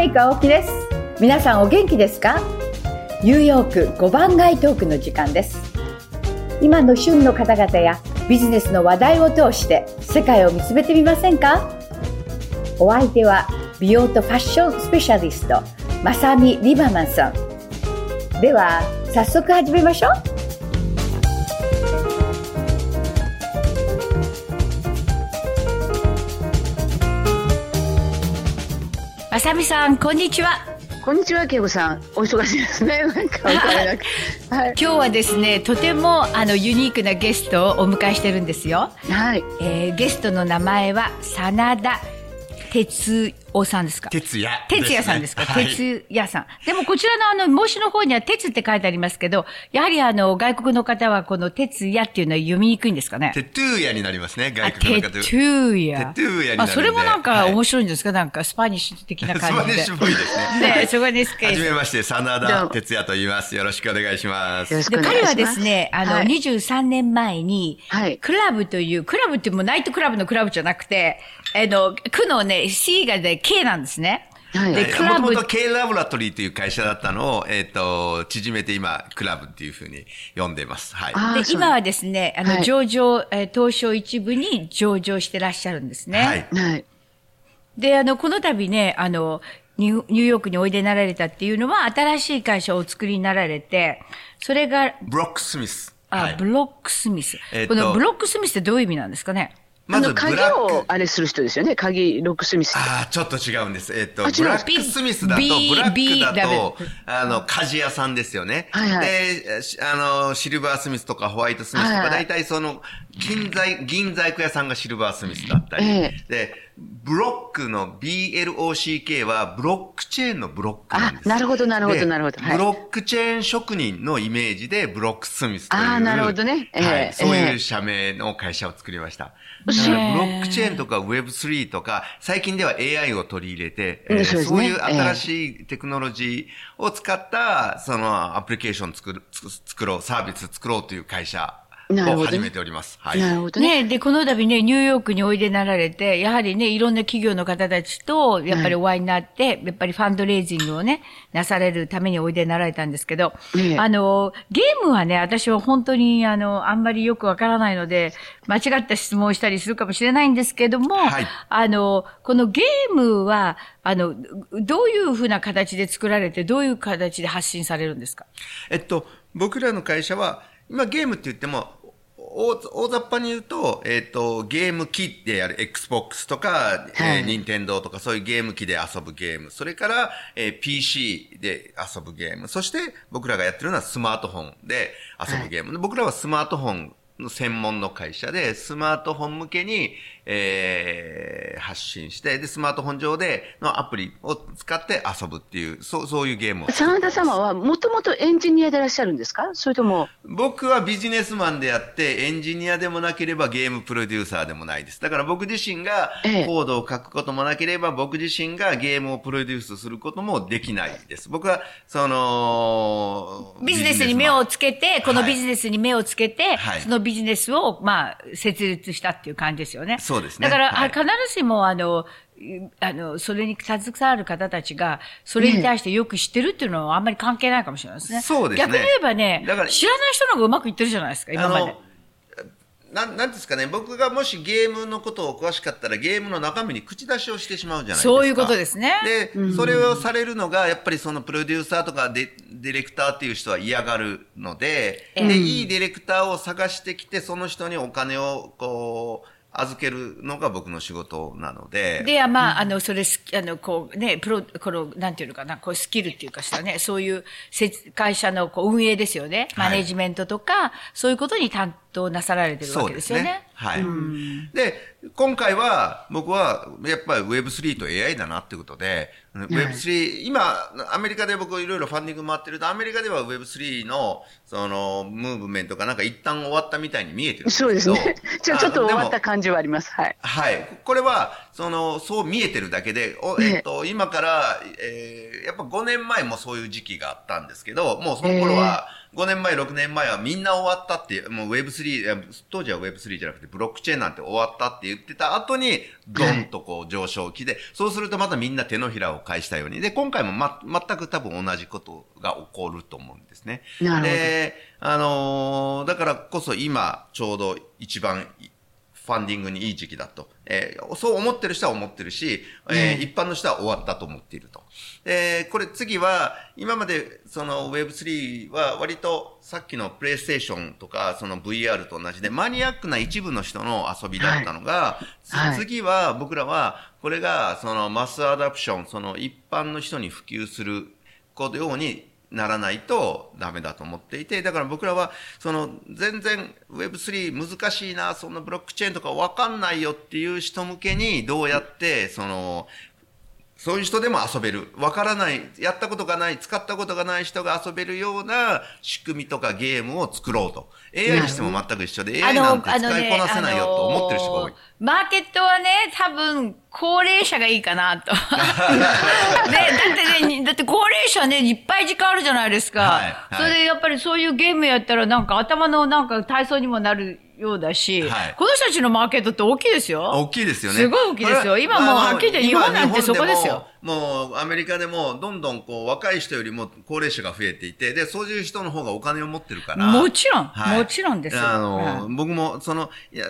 ケイコ青木です。皆さんお元気ですか？ニューヨーク5番街トークの時間です。今の旬の方々やビジネスの話題を通して世界を見つめてみませんか？お相手は美容とファッションスペシャリストまさみリバマンさん。では早速始めましょう。まさみさんこんにちはこんにちは、けいこさん。お忙しいですね。なんかわからなく。はい、今日はですね、とてもあのユニークなゲストをお迎えしてるんですよ。はい。えー、ゲストの名前は真田哲夫さんですか？哲也、哲也さんですか、はい、哲也さん。でもこちらのあの、申しの方には哲って書いてありますけど、やはりあの、外国の方はこの哲也っていうのは読みにくいんですかね？テトゥーヤになりますね、外国の方。テトゥーヤ。テトゥーヤになるそれもなんか面白いんですか、はい、なんかスパニッシュ的な感じで。スパニッシュっぽいですね。ね、そこですけはじめまして、真田哲弥と言います。よろしくお願いします。で彼はですね、あの、はい、23年前に、はい、 KLab という、クラブってもうナイトクラブのクラブじゃなくて、あの、区のね、C がで K なんですね。はい、で、クラブ。もともと K ラボラトリーという会社だったのを、えっ、ー、と、縮めて今、 KLab っていうふうに呼んでます。はい。で、今はですね、あの、はい、上場、えー、東証一部に上場してらっしゃるんですね。はい。はい。で、あの、この度ね、あの、ニューヨークにおいでになられたっていうのは、新しい会社をお作りになられて、それが、ブロックスミス。あ、はい、ブロックスミス。えー、このブロックスミスってどういう意味なんですかね？まず鍵をあれする人ですよね。鍵、ロックスミス。ああ、ちょっと違うんです。えっ、と、ブラックスミスだと、ブラックだと、あの、鍛冶屋さんですよね。はいはい。で、あの、シルバースミスとかホワイトスミスとか、大体その、銀材、銀細工屋さんがシルバースミスだったり。えー、で、ブロックの BLOCK はブロックチェーンのブロックなんです。あ、なるほど、なるほど、なるほど。ブロックチェーン職人のイメージでブロックスミスという。あ、なるほどね。えー、はい。そういう社名の会社を作りました。だからブロックチェーンとか Web3 とか、最近では AI を取り入れて、えー、そうね、そういう新しいテクノロジーを使った、そのアプリケーション作る、作ろう、サービス作ろうという会社を始めております。はい。なるほどね。ねで、この度ね、ニューヨークにおいでなられて、やはりね、いろんな企業の方たちと、やっぱりお会いになって、はい、やっぱりファンドレイジングをね、なされるためにおいでなられたんですけど、ね、あの、ゲームはね、私は本当に、あの、あんまりよくわからないので、間違った質問をしたりするかもしれないんですけども、はい、あの、このゲームは、あの、どういうふうな形で作られて、どういう形で発信されるんですか？えっと、僕らの会社は、今ゲームって言っても、大大雑把に言うと、えっ、ー、と、ゲーム機でやる Xbox とか、はい、えー、任天堂とかそういうゲーム機で遊ぶゲーム、それから、えー、PC で遊ぶゲーム、そして僕らがやってるのはスマートフォンで遊ぶゲーム。はい、僕らはスマートフォンの専門の会社で、スマートフォン向けに、えー、発信して、で、スマートフォン上でのアプリを使って遊ぶっていう、そう、そういうゲームを。真田様はもともとエンジニアでいらっしゃるんですか？それとも？僕はビジネスマンであって、エンジニアでもなければゲームプロデューサーでもないです。だから僕自身がコードを書くこともなければ、ええ、僕自身がゲームをプロデュースすることもできないです。僕は、その、ビジネスに目をつけて、このビジネスに目をつけて、はい、そのビジネスを、まあ、設立したっていう感じですよね。そうですね。だから、はい、必ずしも、あの、あの、それに携わる方たちが、それに対してよく知ってるっていうのはあんまり関係ないかもしれないですね。そうですね。逆に言えばね、だから知らない人の方がうまくいってるじゃないですか、今まで。なん、なんですかね、僕がもしゲームのことを詳しかったら、ゲームの中身に口出しをしてしまうじゃないですか。そういうことですね。で、それをされるのが、やっぱりそのプロデューサーとかデディレクターっていう人は嫌がるので、で、いいディレクターを探してきて、その人にお金を、こう、預けるのが僕の仕事なので。で、まあ、あの、それ、あの、こう、ね、プロ、この、なんていうのかな、こう、スキルっていうかしたね、そういう、会社のこう運営ですよね。マネジメントとか、はい、そういうことに担当なさられてるわけですよね。ねはい。で、今回は、僕は、やっぱり Web3 と AI だなってことで、Web3、今、アメリカで僕いろいろファンディング回ってると、アメリカでは Web3 の、その、ムーブメントがなんか一旦終わったみたいに見えてるんですそうですね。ちょ、ちょっと終わった感じはあります。はい。はい。これは、その、そう見えてるだけで、おえっと、今から、えー、やっぱ5年前もそういう時期があったんですけど、もうその頃は、5年前、6年前はみんな終わったっていう、もう Web3、当時は Web3 じゃなくてブロックチェーンなんて終わったって言ってた後に、ドンとこう上昇期で、はい、そうするとまたみんな手のひらを返したように。で、今回もま、全く多分同じことが起こると思うんですね。で、あのー、だからこそ今、ちょうど一番ファンディングにいい時期だと。えー、そう思ってる人は思ってるし、えー、一般の人は終わったと思っていると。で、これ次は、今までその Web3 は割とさっきのプレイステーションとかその VR と同じでマニアックな一部の人の遊びだったのが、はい、次は僕らはこれがそのマスアダプション、その一般の人に普及するこようにならないとダメだと思っていて、だから僕らは、その、全然 Web3 難しいな、そんなブロックチェーンとかわかんないよっていう人向けに、どうやって、その、そういう人でも遊べる。わからない、やったことがない、使ったことがない人が遊べるような仕組みとかゲームを作ろうと。AI にしても全く一緒で、AI なんて使いこなせないよと思ってる人が多い。マーケットはね、多分、高齢者がいいかなと。ね、だってね、だって高齢者ね、いっぱい時間あるじゃないですか。はいはい、それでやっぱりそういうゲームやったらなんか頭のなんか体操にもなるようだし、はい、この人たちのマーケットって大きいですよ。大きいですよね。すごい大きいですよ。今もうはっきり言って日本なんてそこですよ。もうアメリカでもどんどんこう若い人よりも高齢者が増えていて、で、そういう人の方がお金を持ってるから。もちろん、はい、もちろんですあの、僕もその、いや、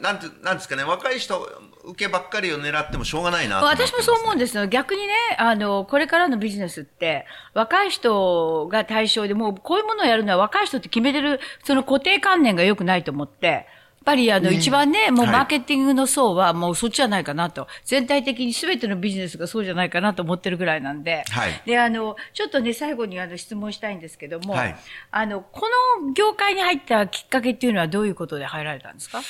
なんて、なんですかね、若い人、受けばっかりを狙ってもしょうがないな、ね、私もそう思うんですよ。逆にね、あの、これからのビジネスって、若い人が対象で、もうこういうものをやるのは若い人って決めてる、その固定観念が良くないと思って、ぱりあの、一番ね、もうマーケティングの層はもうそっちじゃないかなと。全体的に全てのビジネスがそうじゃないかなと思ってるぐらいなんで。はい。で、あの、ちょっとね、最後にあの質問したいんですけども、はい、あの、この業界に入ったきっかけっていうのはどういうことで入られたんですか？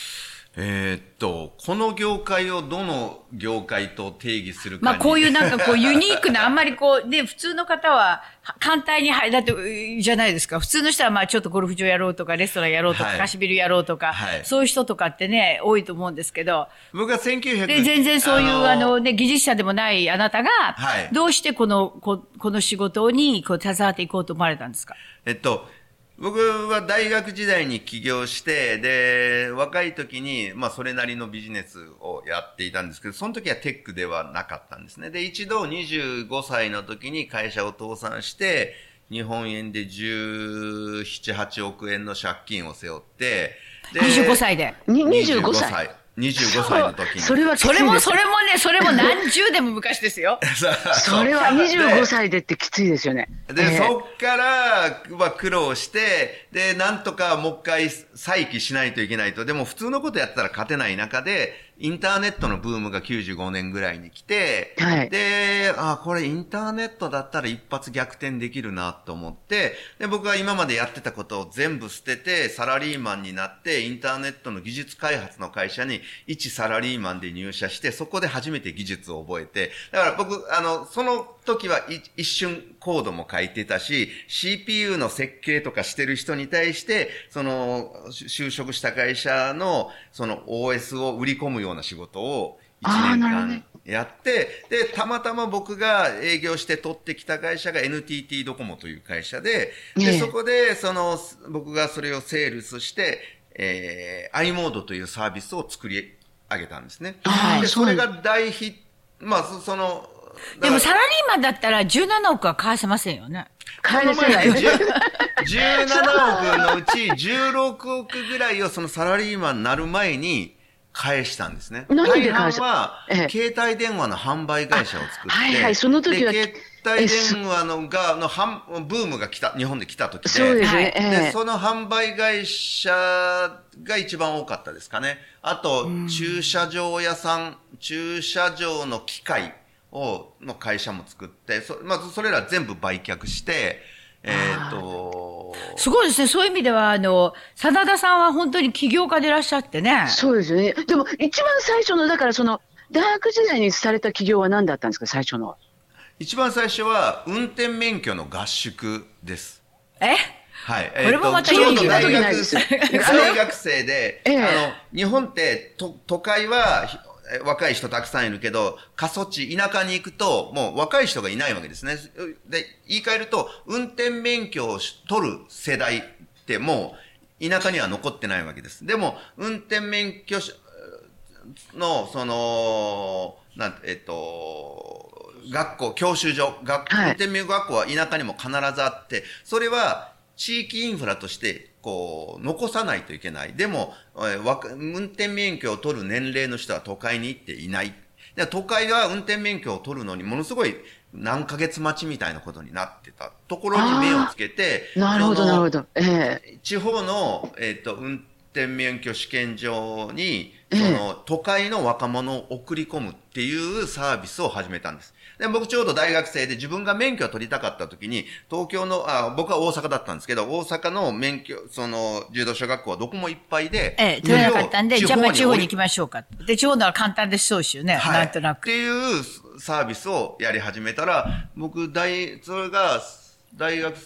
えー、っと、この業界をどの業界と定義するかまあこういうなんかこうユニークな、あんまりこう、ね、普通の方は簡単に入だって、じゃないですか。普通の人はまあちょっとゴルフ場やろうとか、レストランやろうとか、はい、貸しビルやろうとか、はい、そういう人とかってね、多いと思うんですけど。僕は1900で、全然そういう、あのね、技術者でもないあなたが、はい、どうしてこの、ここの仕事にこう携わっていこうと思われたんですか？えっと、僕は大学時代に起業して、で、若い時に、まあそれなりのビジネスをやっていたんですけど、その時はテックではなかったんですね。で、一度25歳の時に会社を倒産して、日本円で17、8億円の借金を背負って、で、25歳で。25歳。25歳の時に。それは、それも、それもね、それも何十年も昔ですよ。それは25歳でってきついですよね。で、えー、そっからは苦労して、で、なんとかもう一回再起しないといけないと。でも普通のことやったら勝てない中で、インターネットのブームが95年ぐらいに来て、はい、で、あ、これインターネットだったら一発逆転できるなと思って、で、僕は今までやってたことを全部捨てて、サラリーマンになって、インターネットの技術開発の会社に一サラリーマンで入社して、そこで初めて技術を覚えて、だから僕、あの、その時は一瞬コードも書いてたし、CPU の設計とかしてる人に対して、その、就職した会社の、その OS を売り込むような仕事を1年間やって、で、たまたま僕が営業して取ってきた会社が NTT ドコモという会社で、で、そこで、その、僕がそれをセールスして、えー、i モードというサービスを作り上げたんですね。で、それが大ヒット、まあ、その、でもサラリーマンだったら17億は返せませんよね。返せない。17 億のうち16億ぐらいをそのサラリーマンになる前に返したんですね。何で返したは、ええ、携帯電話の販売会社を作って、はいはい、その時は。携帯電話のが、のブームが来た、日本で来た時で。そうですね。えで、その販売会社が一番多かったですかね。あと、駐車場屋さん、駐車場の機械を、の会社も作って、そまずそれら全部売却して、えっ、と、すごいですね。そういう意味では、あの、真田さんは本当に起業家でいらっしゃってね。そうですよね。でも、一番最初の、だからその、大学時代にされた起業は何だったんですか、最初の。一番最初は、運転免許の合宿です。え？はい。えー、これもまたちょうど大学 大学生で、ええ、あの、日本ってと都会は、若い人たくさんいるけど、過疎地、田舎に行くと、もう若い人がいないわけですね。で、言い換えると、運転免許を取る世代ってもう、田舎には残ってないわけです。でも、運転免許の、その、なんえっと、学校、教習所、学、運転免許学校は田舎にも必ずあって、それは地域インフラとしてこう、残さないといけない。でも、運転免許を取る年齢の人は都会に行っていない。で都会は運転免許を取るのにものすごい何ヶ月待ちみたいなことになってたところに目をつけて、なるほど、なるほど。ええー、地方の、えっ、ー、と、運転免許試験場に、その、都会の若者を送り込むっていうサービスを始めたんです。で、僕ちょうど大学生で自分が免許を取りたかった時に、東京の、あ、僕は大阪だったんですけど、大阪の免許、その、柔道小学校はどこもいっぱいで。ええ、取れなかったんで、じゃあまあ地方に行きましょうか。で、地方のは簡単でそうですよね、はい、なんとなく。っていうサービスをやり始めたら、僕、大、それが、大学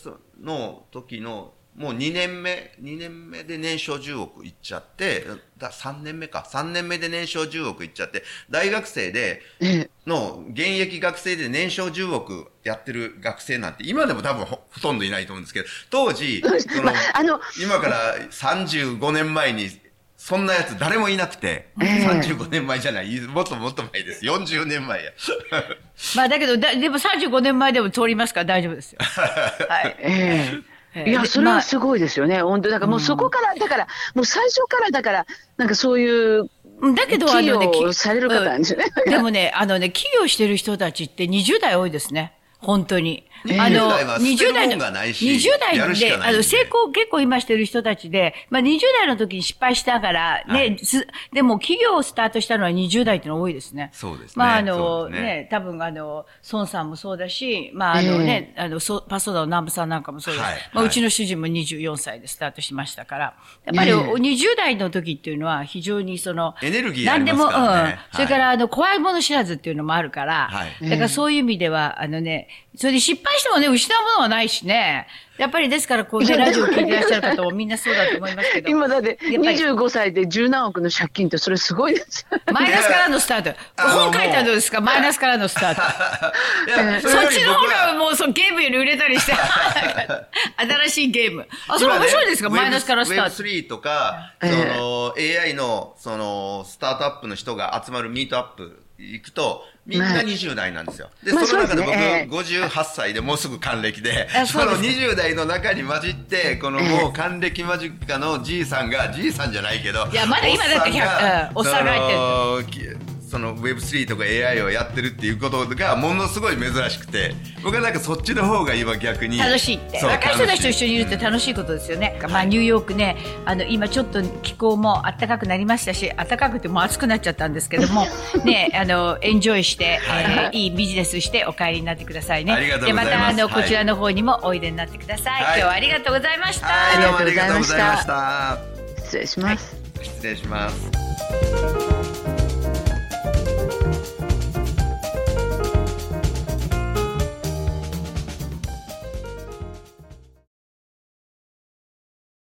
の時のもう2年目、2年目で年商10億いっちゃって、だ3年目か、3年目で年商10億いっちゃって、大学生で、の、現役学生で年商10億やってる学生なんて、今でも多分ほとんどいないと思うんですけど、当時、その、あの、今から35年前に、そんなやつ誰もいなくて、えー、35年前じゃない、もっともっと前です。40年前や。まあだけどだ、でも35年前でも通りますから大丈夫ですよ。は い。えーいや、それはすごいですよね。本当だからもうそこから、だから、もう最初からだから、なんかそういう、だけど、あのね、される方なんですよね。でもね、あのね、起業してる人たちって20代多いですね。本当に。あの、20代の、20代で、あの、成功結構今してる人たちで、まあ20代の時に失敗しながら、ね、はい、でも企業をスタートしたのは20代っての多いですね。そうですね。まああの、ねね、多分あの、孫さんもそうだし、まああのね、えー、あの、パソダの南部さんなんかもそうです。はい、まあうちの主人も24歳でスタートしましたから、やっぱり20代の時っていうのは非常にその、エネルギーありますからね。うん。それからあの、怖いもの知らずっていうのもあるから、はい、だからそういう意味では、あのね、それで失敗してもね、失うものはないしね。やっぱりですから、こうね、ラジオ聞いていらっしゃる方もみんなそうだと思いますけど。今だって、25歳で十何億の借金って、それすごいです。マイナスからのスタート。本書いたらどうですか？マイナスからのスタート。そっちの方がもうそゲームより売れたりして。新しいゲーム。あ、それ面白いですか、マイナスからスタート。Web3 とか、その、AI の、その、スタートアップの人が集まるミートアップ行くと、みんな20代なんですよ。で、その中で僕、58歳でもうすぐ還暦で、その20代の中に混じって、このもう還暦間近のじいさんが、じいさんじゃないけど、いや、まだ今だって100、おっさんが入ってる。その Web3 とか AI をやってるっていうことがものすごい珍しくて僕はなんかそっちの方が今逆に楽しいって。若い人たちと一緒にいるって楽しいことですよね、まあ、ニューヨークねあの今ちょっと気候も暖かくなりましたし暖かくても暑くなっちゃったんですけども ねあのエンジョイして、えー、いいビジネスしてお帰りになってくださいね。でまたあのこちらの方にもおいでになってください、はい、今日はありがとうございました、はい、ありがとうございました。失礼します、失礼します